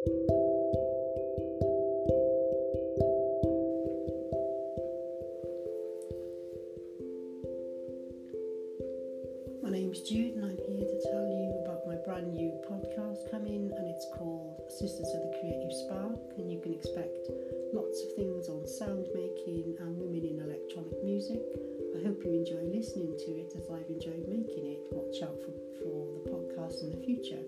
My name is Jude, and I'm here to tell you about my brand new podcast coming, and it's called Sisters of the Creative Spark. And you can expect lots of things on sound making and women in electronic music. I hope you enjoy listening to it as I've enjoyed making it. Watch out for, for the podcast in the future.